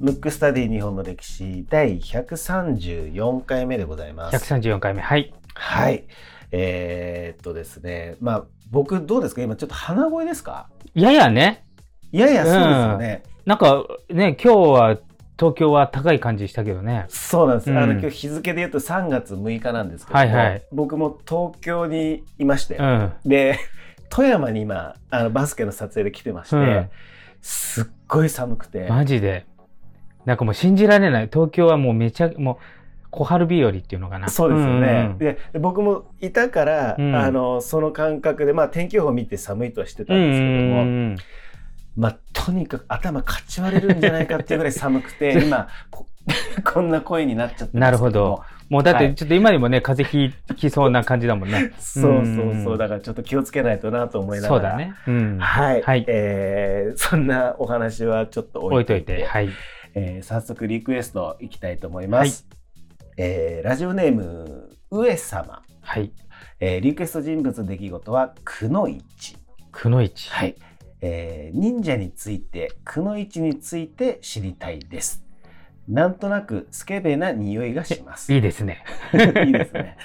ムックスタディ日本の歴史第134回目でございます。134回目。はい。はい。えーっとですね、まあ僕どうですか？今ちょっと鼻声ですか？ややね、いやいやそうですよね。なんかね、今日は東京は高い感じしたけどね。そうなんです、うんあの今日日付で言うと3月6日なんですけども、はいはい僕も東京にいまして、うん。で富山に今あのバスケの撮影で来てまして、うんすっごい寒くて、マジで。なんかもう信じられない。東京はもうめちゃ、もう小春日和っていうのかな。そうですよね、んでで僕もいたから、うんあのその感覚で、まあ、天気予報見て寒いとはしてたうんんですけども、うんまあ、とにかく頭かち割れるんじゃないかっていうぐらい寒くて 今こ こんな声になっちゃってますけなるほど。もうだっはいてちょっと今にもね、風邪ひきそうな感じだもんね。そうそうそう、んだからちょっと気をつけないとなと思いながらそうだね。うん。はい、はいえーそんなお話はちょっと置いといて置い。はい。えー早速リクエストいきたいと思います、えーラジオネーム上様、はい。えーリクエスト人物出来事はくのいちくのいち。はい、えー忍者についてくのいちについて知りたいですなんとなくスケベな匂いがします。いいですね。いいですね、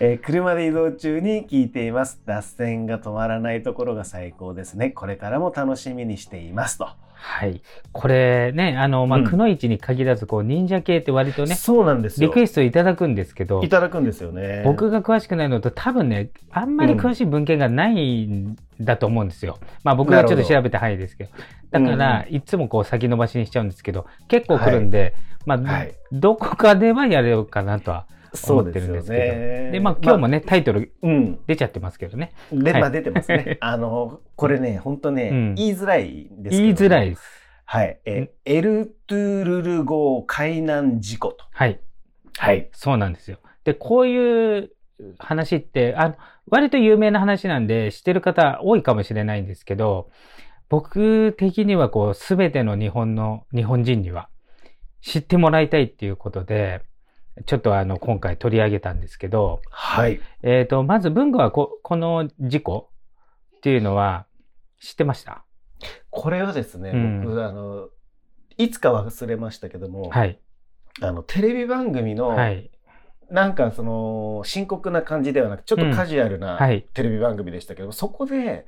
えー車で移動中に聞いています。脱線が止まらないところが最高ですね。これからも楽しみにしています。と、はい。これね、あの、まあ、うん。くのいちに限らず、こう、忍者系って割とね、そうなんですよ。リクエストいただくんですけどい、ただくんですよね。僕が詳しくないのと多分ね、あんまり詳しい文献がないんだと思うんですよ。まあ僕がちょっと調べた範囲ですけど。だから、うんいつもこう先延ばしにしちゃうんですけど、結構来るんで、まあ、はい。どこかではやれようかなとはそ思ってうですよるんですけど。ねで、まあ今日もね、タイトルうん出ちゃってますけどね。で、はいまあ出てますね。あの、これね、本当ね、うん言いづらいんです言いづらい。です。はい。えエルトゥルル号海難事故と。はい。はい。そうなんですよ。で、こういう話って、あの、割と有名な話なんで、知ってる方多いかもしれないんですけど、僕的にはこう、すべての日本の、日本人には知ってもらいたいっていうことで、ちょっとあの、今回取り上げたんですけど、はい。えっ、と、まず文具はこ、この事故っていうのは知ってました？これはですね、うん僕、あの、いつか忘れましたけども、はい。あの、テレビ番組の、はい。なんかその、深刻な感じではなく、ちょっとカジュアルなはい。テレビ番組でしたけど、そこで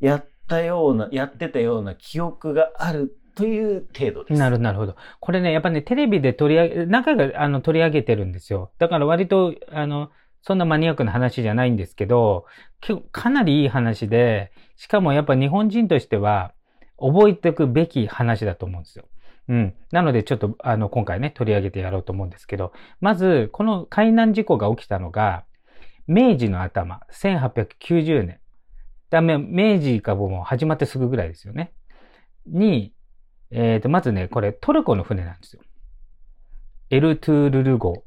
やったような、やってたような記憶があるという程度です。なるなるほど。これね、やっぱね、テレビで取り上げ、何回かあの取り上げてるんですよ。だから割と、あの、そんなマニアックな話じゃないんですけど、結構かなりいい話で、しかもやっぱ日本人としては、覚えておくべき話だと思うんですよ。うん。なのでちょっと、あの、今回ね、取り上げてやろうと思うんですけど、まず、この海難事故が起きたのが、明治の頭、1890年。だめ明治がもう始まってすぐぐらいですよね。に、えっ、と、まずね、これトルコの船なんですよ。エルトゥールル号。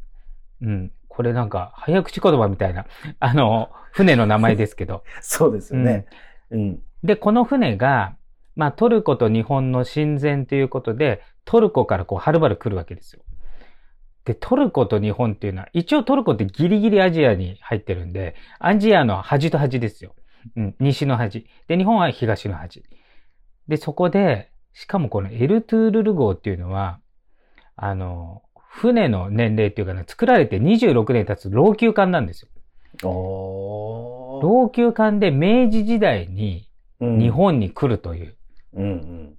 うん。これなんか、早口言葉みたいな、あの、船の名前ですけど。そうですよね。うん。で、この船が、まあ、トルコと日本の親善ということで、トルコからこう、はるばる来るわけですよ。で、トルコと日本っていうのは、一応トルコってギリギリアジアに入ってるんで、アジアの端と端ですよ。うん、西の端。で、日本は東の端。で、そこで、しかもこのエルトゥールル号っていうのは、あの、船の年齢っていうかね、作られて26年経つ老朽艦なんですよ。老朽艦で明治時代にうん日本に来るという、うんうん。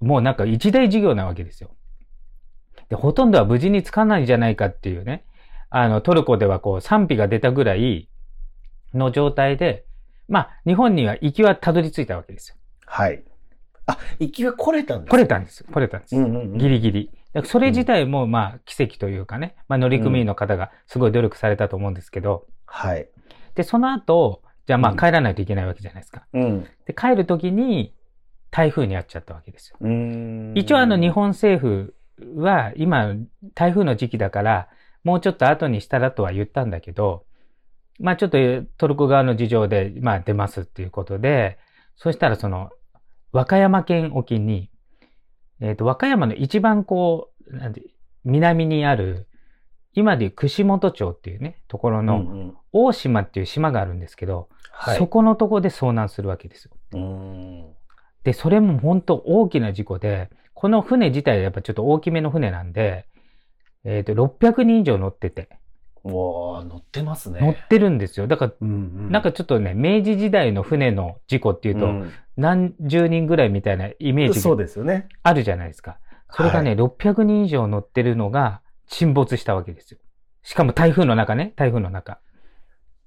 もうなんか一大事業なわけですよ。で、ほとんどは無事につかないんじゃないかっていうね、あの、トルコではこう賛否が出たぐらいの状態で、まあ、日本には行きはたどり着いたわけですよ。はい。あ、行きが来れたんです来れたんです。来れたんです。うんうんうん。ギリギリ。それ自体もまあ奇跡というかね、まあ乗組員の方がすごい努力されたと思うんですけど、はい。で、その後、じゃあまうんあ帰らないといけないわけじゃないですか。うん。で、帰るときに台風に遭っちゃったわけですよ。うーん一応あの日本政府は今台風の時期だからもうちょっと後にしたらとは言ったんだけど、まあちょっとトルコ側の事情でまあ出ますっていうことで、そしたらその和歌山県沖に、えっ、と和歌山の一番こう、なんて南にある、今でいう串本町っていうね、ところの、うんうん大島っていう島があるんですけど、はい。そこのとこで遭難するわけですよ。うーん。で、それも本当大きな事故で、この船自体はやっぱちょっと大きめの船なんで、えっ、と、600人以上乗ってて、うわあ乗ってますね。乗ってるんですよ。だから、うんうんなんかちょっとね、明治時代の船の事故っていうと、うん何十人ぐらいみたいなイメージそうがですよね。あるじゃないですか。それがね、はい600人以上乗ってるのが沈没したわけですよ。しかも台風の中ね、台風の中。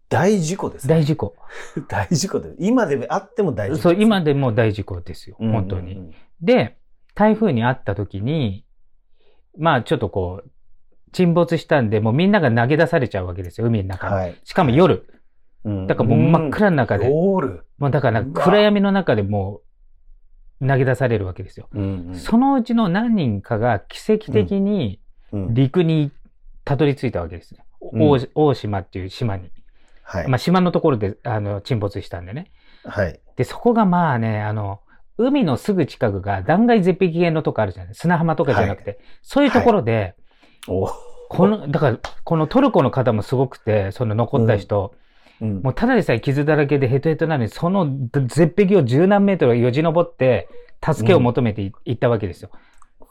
大事故ですね。大事故。大事故で。今であっても大事故。そう、今でも大事故ですよ。うんうんうん本当に。。で、台風にあった時に、まあちょっとこう、沈没したんで、もうみんなが投げ出されちゃうわけですよ、海の中に。はい。しかも夜。うんだからもう真っ暗の中で、夜。もうだから暗闇の中でもう投げ出されるわけですよ。うんうんそのうちの何人かが奇跡的にうん陸にたどり着いたわけですね。うん大大島っていう島に。はい。まあ島のところであの沈没したんでね。はい。で、そこがまあね、あの、海のすぐ近くが断崖絶壁系のとこあるじゃない砂浜とかじゃなくて、そういうところで、おこの、だから、このトルコの方もすごくて、その残った人、うんもうただでさえ傷だらけでヘトヘトなのに、その絶壁を十何メートルよじ登って、助けを求めてい行ったわけですよ。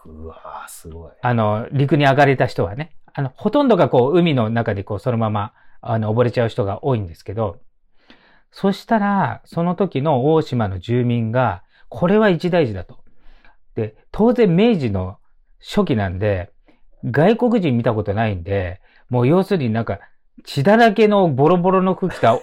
うわーすごい。あの、陸に上がれた人はね。あの、ほとんどがこう、海の中でこう、そのまま、あの、溺れちゃう人が多いんですけど、そしたら、その時の大島の住民が、これは一大事だと。で、当然明治の初期なんで、外国人見たことないんで、もう要するになんか、血だらけのボロボロの服着た、お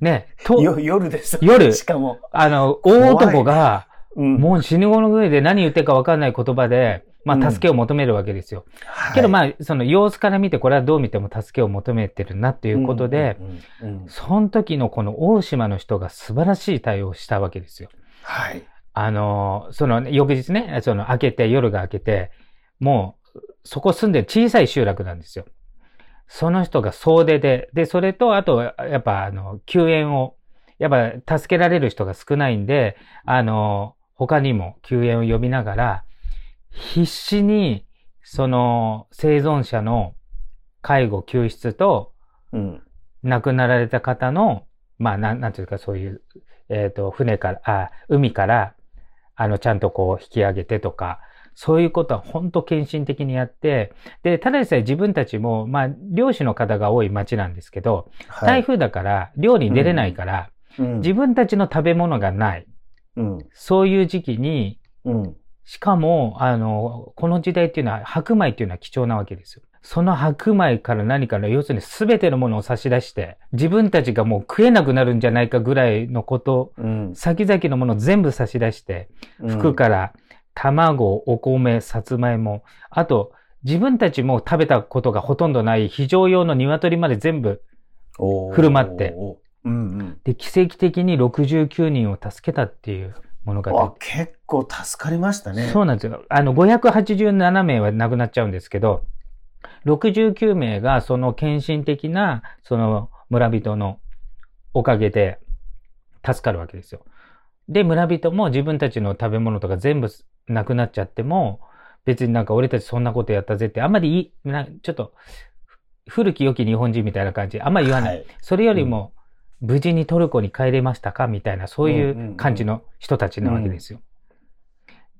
ね、と、よ夜です。夜しかも。あの、大男が、うんもう死ぬ後の上で何言ってるか分かんない言葉で、まうんあ助けを求めるわけですよ。はいけどまあ、その様子から見てこれはどう見ても助けを求めてるなっていうことで、うんうんうんうんその時のこの大島の人が素晴らしい対応をしたわけですよ。はい。あの、その翌日ね、その明けて、夜が明けて、もうそこ住んでる小さい集落なんですよ。その人が総出で、で、それと、あと、やっぱ、あの、救援を、やっぱ、助けられる人が少ないんで、あの、他にも救援を呼びながら、必死に、その、生存者の介護、救出と、うん。亡くなられた方の、まあ、なん、なんていうか、そういう、えっ、と、船から、あ、海から、あの、ちゃんとこう、引き上げてとか、そういうことは本当献身的にやって、で、ただでさえ自分たちも、まあ、漁師の方が多い町なんですけど、はい台風だから、漁に出れないから、うん自分たちの食べ物がない。うん。そういう時期に、うん。しかも、あの、この時代っていうのは白米っていうのは貴重なわけですよ。その白米から何から、要するに全てのものを差し出して、自分たちがもう食えなくなるんじゃないかぐらいのこと、うん。先々のものを全部差し出して、服から卵、お米、さつまいも、あと、自分たちも食べたことがほとんどない非常用の鶏まで全部、振る舞って。うんうん。で、奇跡的に69人を助けたっていう物語。あ、結構助かりましたね。そうなんですよ。あの、587名は亡くなっちゃうんですけど、69名がその献身的な、その村人のおかげで助かるわけですよ。で、村人も自分たちの食べ物とか全部なくなっちゃっても、別になんか俺たちそんなことやったぜって、あんまりいい、なちょっと、古き良き日本人みたいな感じ、あんまり言わない。はいそれよりも、無事にトルコに帰れましたかみたいな、そういう感じの人たちなわけですよ。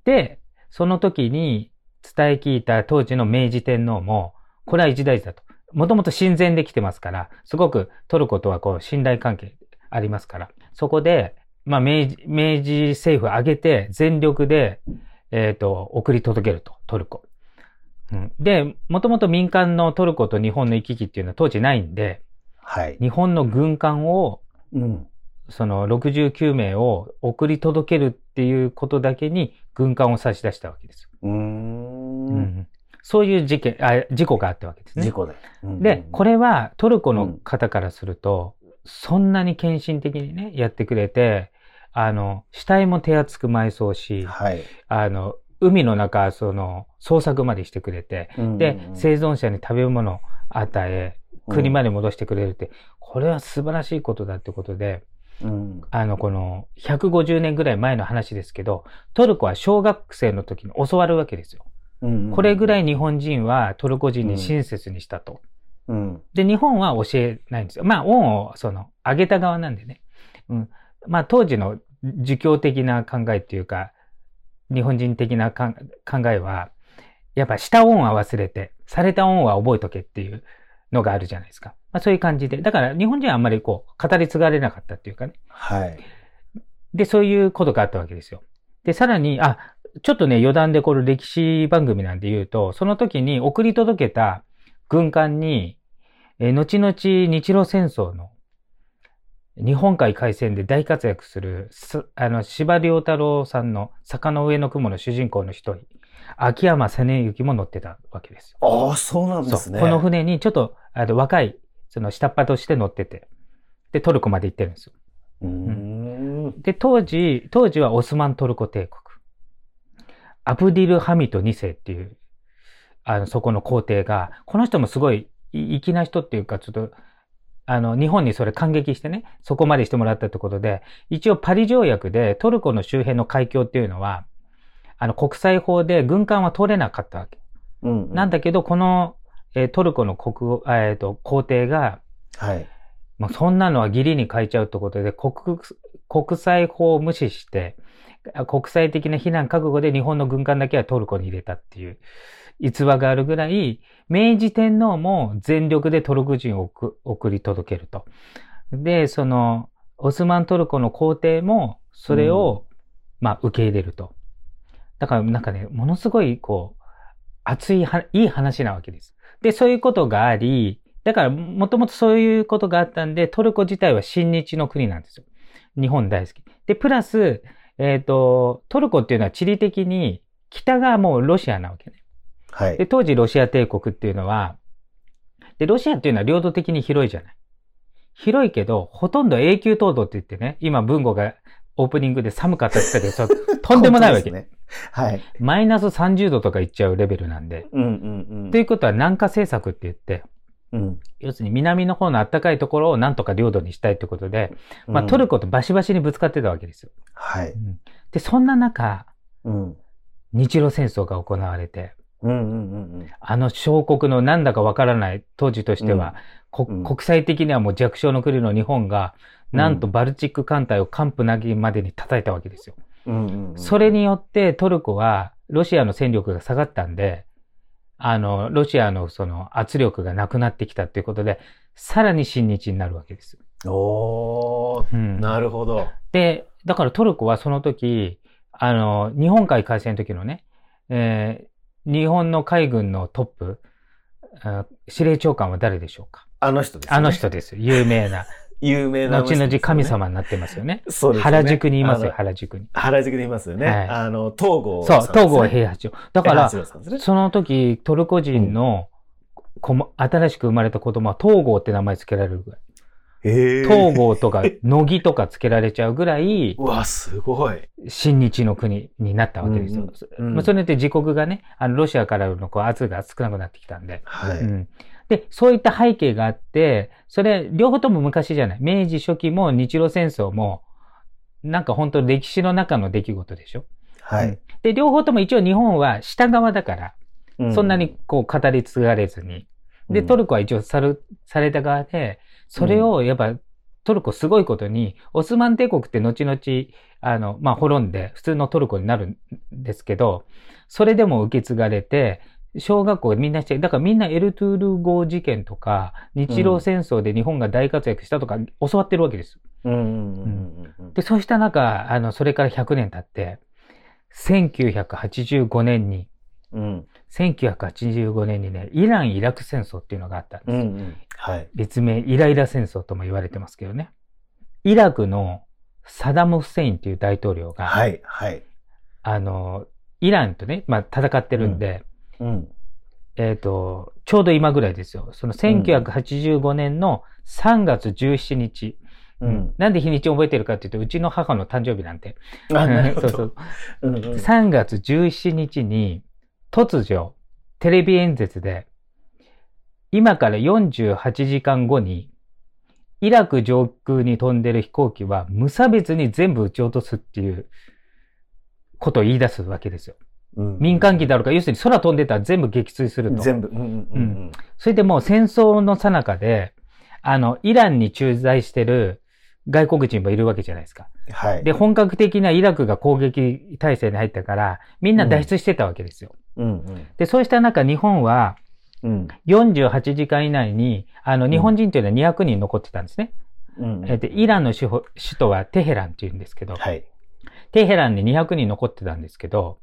で、その時に伝え聞いた当時の明治天皇も、これは一大事だと。もともと親善できてますから、すごくトルコとはこう信頼関係ありますから、そこで、まあ明治、明治政府挙げて全力で、えっ、と、送り届けると、トルコ。うん、で、もともと民間のトルコと日本の行き来っていうのは当時ないんで、はい。日本の軍艦をうん。その69名を送り届けるっていうことだけに軍艦を差し出したわけですよ。うー。うんんそういう事件あ、事故があったわけですね。事故で。うんで、これはトルコの方からすると、そんなに献身的にね、やってくれて、あの、死体も手厚く埋葬し、はい。あの、海の中、その、捜索までしてくれて、で、生存者に食べ物を与え、国まで戻してくれるって、これは素晴らしいことだってことで、うん。あの、この、150年ぐらい前の話ですけど、トルコは小学生の時に教わるわけですよ。うんこれぐらい日本人はトルコ人に親切にしたと。うん。で、日本は教えないんですよ。まあ、恩を、その、上げた側なんでね。うん。まあ、当時の儒教的な考えっていうか、日本人的な考えは、やっぱした恩は忘れて、された恩は覚えとけっていうのがあるじゃないですか。まあ、そういう感じで。だから、日本人はあんまりこう、語り継がれなかったっていうかね。はい。で、そういうことがあったわけですよ。で、さらに、あ、ちょっとね、余談でこれ歴史番組なんで言うと、その時に送り届けた軍艦に、えー後々日露戦争の日本海海戦で大活躍する、すあの、司馬遼太郎さんの坂の上の雲の主人公の一人、秋山実之も乗ってたわけですよ。ああ、そうなんですね。この船にちょっとあの若い、その下っ端として乗ってて、で、トルコまで行ってるんですよ。うーん。で、当時、当時はオスマントルコ帝国。アブディル・ハミト2世っていう、あの、そこの皇帝が、この人もすごいい粋な人っていうか、ちょっと、あの、日本にそれ感激してね、そこまでしてもらったってことで、一応パリ条約でトルコの周辺の海峡っていうのは、あの、国際法で軍艦は通れなかったわけ。うん。なんだけど、この、えートルコの国、えっ、と、皇帝が、はい。もうそんなのは義理に変えちゃうってことで、国、国際法を無視して、あ国際的な非難覚悟で日本の軍艦だけはトルコに入れたっていう逸話があるぐらい、明治天皇も全力でトルコ人を送送り届けると。で、その、オスマントルコの皇帝もそれを、まあ受け入れると。だからなんかね、ものすごいこう、熱いは、いい話なわけです。で、そういうことがあり、だから、もともとそういうことがあったんで、トルコ自体は親日の国なんですよ。日本大好き。で、プラス、えっ、と、トルコっていうのは地理的に、北がもうロシアなわけね。はいで、。当時ロシア帝国っていうのは、で、ロシアっていうのは領土的に広いじゃない。広いけど、ほとんど永久凍土って言ってね、今文吾がオープニングで寒かったって言ったけど、とんでもないわけ。ね。はい。マイナス30度とかいっちゃうレベルなんで。うんうんうん。ということは南下政策って言って、うん。要するに南の方の暖かいところをなんとか領土にしたいってことで、まあ、トルコ。コとバシバシにぶつかってたわけですよ。はい。で、そんな中、うん。日露戦争が行われて、うんうんうんうん。あの小国のなんだかわからない当時としては、こうん国際的にはもう弱小の国の日本が、なんとバルチック艦隊を完膚なきまでに叩いたわけですよ。うんうんうん。それによってトルコはロシアの戦力が下がったんで、あの、ロシアのその圧力がなくなってきたっていうことで、さらに親日になるわけです。おー、うんなるほど。で、だからトルコはその時、あの、日本海海戦の時のね、えー日本の海軍のトップ、あ司令長官は誰でしょうか？あの人ですね。あの人ですよ。有名な。有名なあの人後々神。様になってますよね。そうですよね原宿にいますよ、原宿に。原宿にいますよね。はいあの、東郷そう、東郷平平八郎。だから、ねその時、トルコ人の子も、新しく生まれた子供は東郷って名前つけられるぐらい。へー東郷とか、乃木とかつけられちゃうぐらい、うわ、すごい。親日の国になったわけですよ。うんうんまあ、それによって自国がね、あの、ロシアからのこう圧が少なくなってきたんで。はい。うん。で、そういった背景があって、それ、両方とも昔じゃない。明治初期も日露戦争も、なんか本当歴史の中の出来事でしょ。うんはい。で、両方とも一応日本は下側だから、うそんなにこう語り継がれずに。で、トルコは一応さる、された側で、それをやっぱトルコすごいことに、オスマン帝国って後々、あの、まあ、滅んで普通のトルコになるんですけど、それでも受け継がれて、小学校みんなして、だからみんなエルトゥール号事件とか、日露戦争で日本が大活躍したとか教わってるわけです。で、そうした中、あの、それから100年経って、1985年に、うん。1985年にね、イラン・イラク戦争っていうのがあったんですよ。うんうん。はい。別名、イライラ戦争とも言われてますけどね。イラクのサダム・フセインっていう大統領が、はい。はい。あの、イランとね、まあ戦ってるんで、うん。えっ、と、ちょうど今ぐらいですよ。その1985年の3月17日。うん。なんで日にち覚えてるかっていうと、うちの母の誕生日なんで。あ、なるほ そうど。そう。うんうん。3月17日に、突如、テレビ演説で、今から48時間後に、イラク上空に飛んでる飛行機は無差別に全部撃ち落とすっていうことを言い出すわけですよ。うん民間機だろうか、要するに空飛んでたら全部撃墜すると。全部。うんうんうんそれでもう戦争の最中で、あの、イランに駐在してる外国人もいるわけじゃないですか。うん。はい。で、本格的なイラクが攻撃体制に入ったから、みんな脱出してたわけですよ。うんうんで、そうした中、日本はうん48時間以内に、あの、日本人というのは200人残ってたんですね。うんえっと、イランの首都首都はテヘランっていうんですけど、はい。テヘランに200人残ってたんですけど、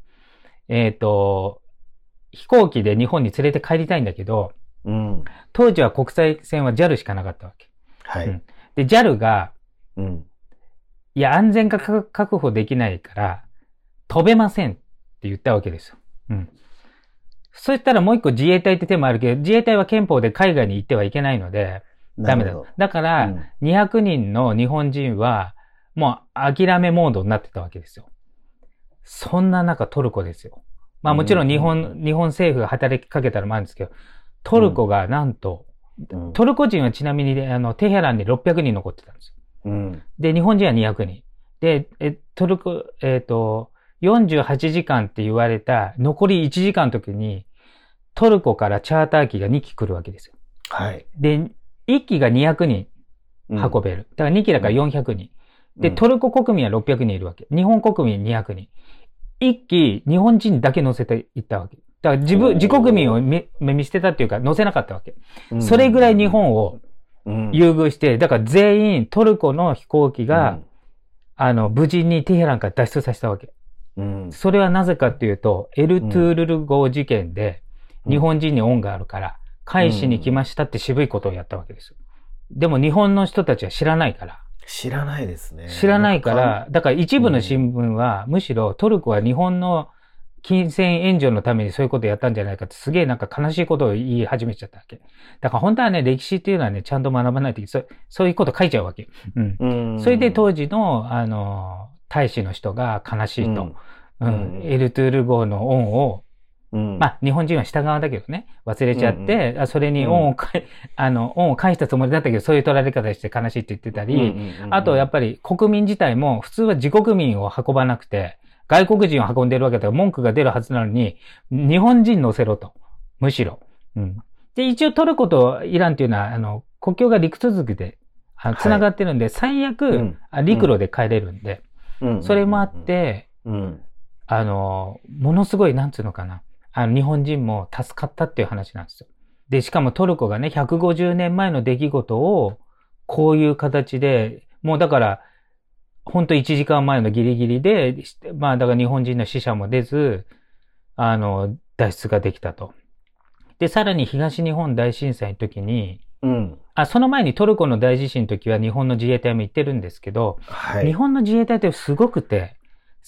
えっ、と、飛行機で日本に連れて帰りたいんだけど、うん。当時は国際線は JAL しかなかったわけ。うんはい。で、JAL が、うん。いや、安全が確確保できないから、飛べませんって言ったわけですよ。うん。そうしたらもう一個自衛隊って手もあるけど、自衛隊は憲法で海外に行ってはいけないので、ダメだなるほど。だから、うん200人の日本人は、もう諦めモードになってたわけですよ。そんな中トルコですよ。まあもちろん日本、日本政府が働きかけたらもあるんですけど、トルコがなんと、うんトルコ人はちなみに、あの、テヘランに600人残ってたんですよ。うん。で、日本人は200人。で、え、トルコ、えっ、と、48時間って言われた残り1時間の時に、トルコからチャーター機が2機来るわけですよ。はい。で、1機が200人運べる。だから2機だから400人。で、トルコ国民は600人いるわけ。日本国民200人。1機、日本人だけ乗せていったわけ。だから自分、自国民を見見捨てたっていうか乗せなかったわけ。うんそれぐらい日本をうん優遇して、だから全員トルコの飛行機が、あの、無事にテヘランから脱出させたわけ。うん、それはなぜかっていうと、エルトゥールル号事件で、日本人に恩があるから、返しに来ましたって渋いことをやったわけですよ。でも日本の人たちは知らないから。知らないですね。知らないから、だから一部の新聞は、むしろトルコは日本の金銭援助のためにそういうことをやったんじゃないかってすげえなんか悲しいことを言い始めちゃったわけ。だから本当はね、歴史っていうのはね、ちゃんと学ばないとい。そうそういうこと書いちゃうわけ。うん。うん、それで当時の、あの、大使の人が悲しいと。うん。うんエルトゥール号の恩を、うん、まあ、日本人は従わだけどね、忘れちゃって、あそれに恩をかい、あの、恩を返したつもりだったけど、そういう取られ方して悲しいって言ってたり、あと、やっぱり国民自体も普通は自国民を運ばなくて、外国人を運んでるわけだから文句が出るはずなのに、日本人乗せろと。むしろ。うん。で、一応トルコとイランっていうのは、あの、国境が陸続きで、あのはい。繋がってるんで、最悪、うん。あ陸路で帰れるんで、うん。それもあっ、て、うん。あの、ものすごい、なんつうのかな。あの、日本人も助かったっていう話なんですよ。で、しかもトルコがね、150年前の出来事を、こういう形で、もうだから、ほんと1時間前のギリギリで、まあだから日本人の死者も出ず、あの、脱出ができたと。で、さらに東日本大震災の時に、うんあ、その前にトルコの大地震の時は日本の自衛隊も行ってるんですけど、はい、日本の自衛隊ってすごくて、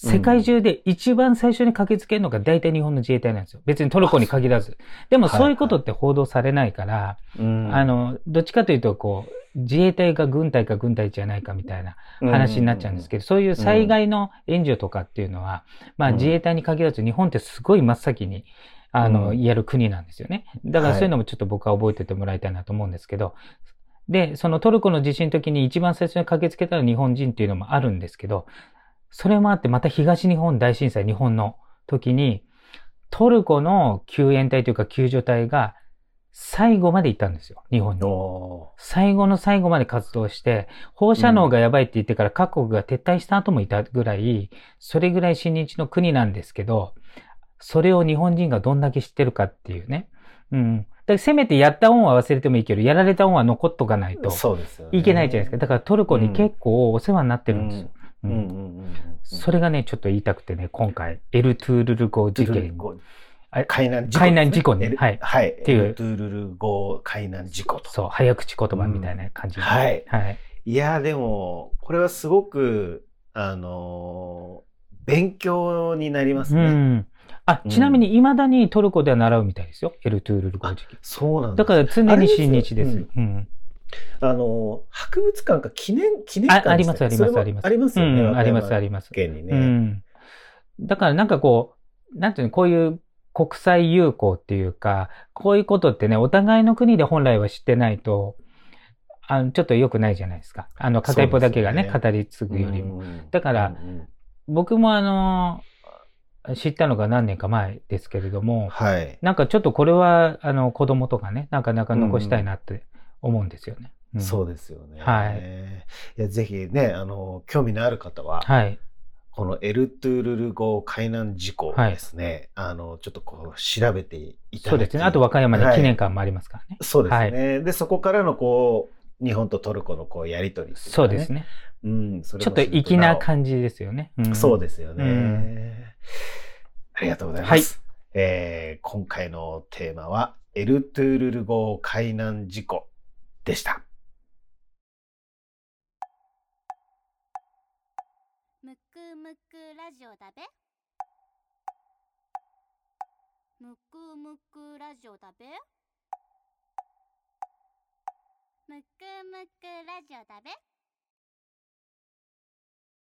世界中で一番最初に駆けつけるのが大体日本の自衛隊なんですよ。別にトルコに限らず。でもそういうことって報道されないから、うん。あ、の、どっちかというと、こう、自衛隊が軍隊か軍隊じゃないかみたいな話になっちゃうんですけど、そういう災害の援助とかっていうのは、まあうん。自衛隊に限らず日本ってすごい真っ先に、あの、うん。やる国なんですよね。だからそういうのもちょっと僕は覚えててもらいたいなと思うんですけど、で、そのトルコの地震の時に一番最初に駆けつけたのは日本人っていうのもあるんですけど、それもあってまた東日本大震災、日本の時に、トルコの救援隊というか救助隊が最後まで行ったんですよ、日本に。お最後の最後まで活動して、放射能がやばいって言ってから各国が撤退した後もいたぐらい、それぐらい親日の国なんですけど、それを日本人がどんだけ知ってるかっていうね。うん。だせめてやった恩は忘れてもいいけど、やられた恩は残っとかないと。いけないじゃないですか。だからトルコに結構お世話になってるんですよ。うん。それがね、ちょっと言いたくてね、今回、エルトゥールル号事件。あ海難事故。海難事故ねはいはい。っていうエルトゥールル号海難事故と。そう、早口言葉みたいな感じで、はい。はい。いや、でも、これはすごく、あのー勉強になりますうね。ん。あ、ちなみに未だにトルコでは習うみたいですよ。エルトゥールル号事件。そうなんだから常に親日です。うん。あの、博物館か記念、記念館あありますでしたっけありますありますよね。うん、あります、ありります。県にね。うん。だからなんかこう、なんていうの、こういう国際友好っていうか、こういうことってね、お互いの国で本来は知ってないと、あの、ちょっと良くないじゃないですか。あの、片一方だけがね、ね語り継ぐよりも。うんだからうん僕もあの、知ったのが何年か前ですけれども、はい。なんかちょっとこれは、あの、子供とかね、なかなか残したいなって思うんですよね。うんそうですよね。はいいや、ぜひね、あの、興味のある方は、はい。このエルトゥールル号海難事故をですね、あの、ちょっとこう、調べていただきそうですね。あと和歌山ではい記念館もありますからね。そうですね。で、そこからのこう、日本とトルコのこう、やりとり、そうです。ね。うん、それちょっと粋な感じですよね。うんそうですよね、うんありがとうございます。えー今回のテーマは、エルトゥールル号海難事故でした。むくむくラジオだべ。むくむくラジオだべ。むくむくラジオだべ。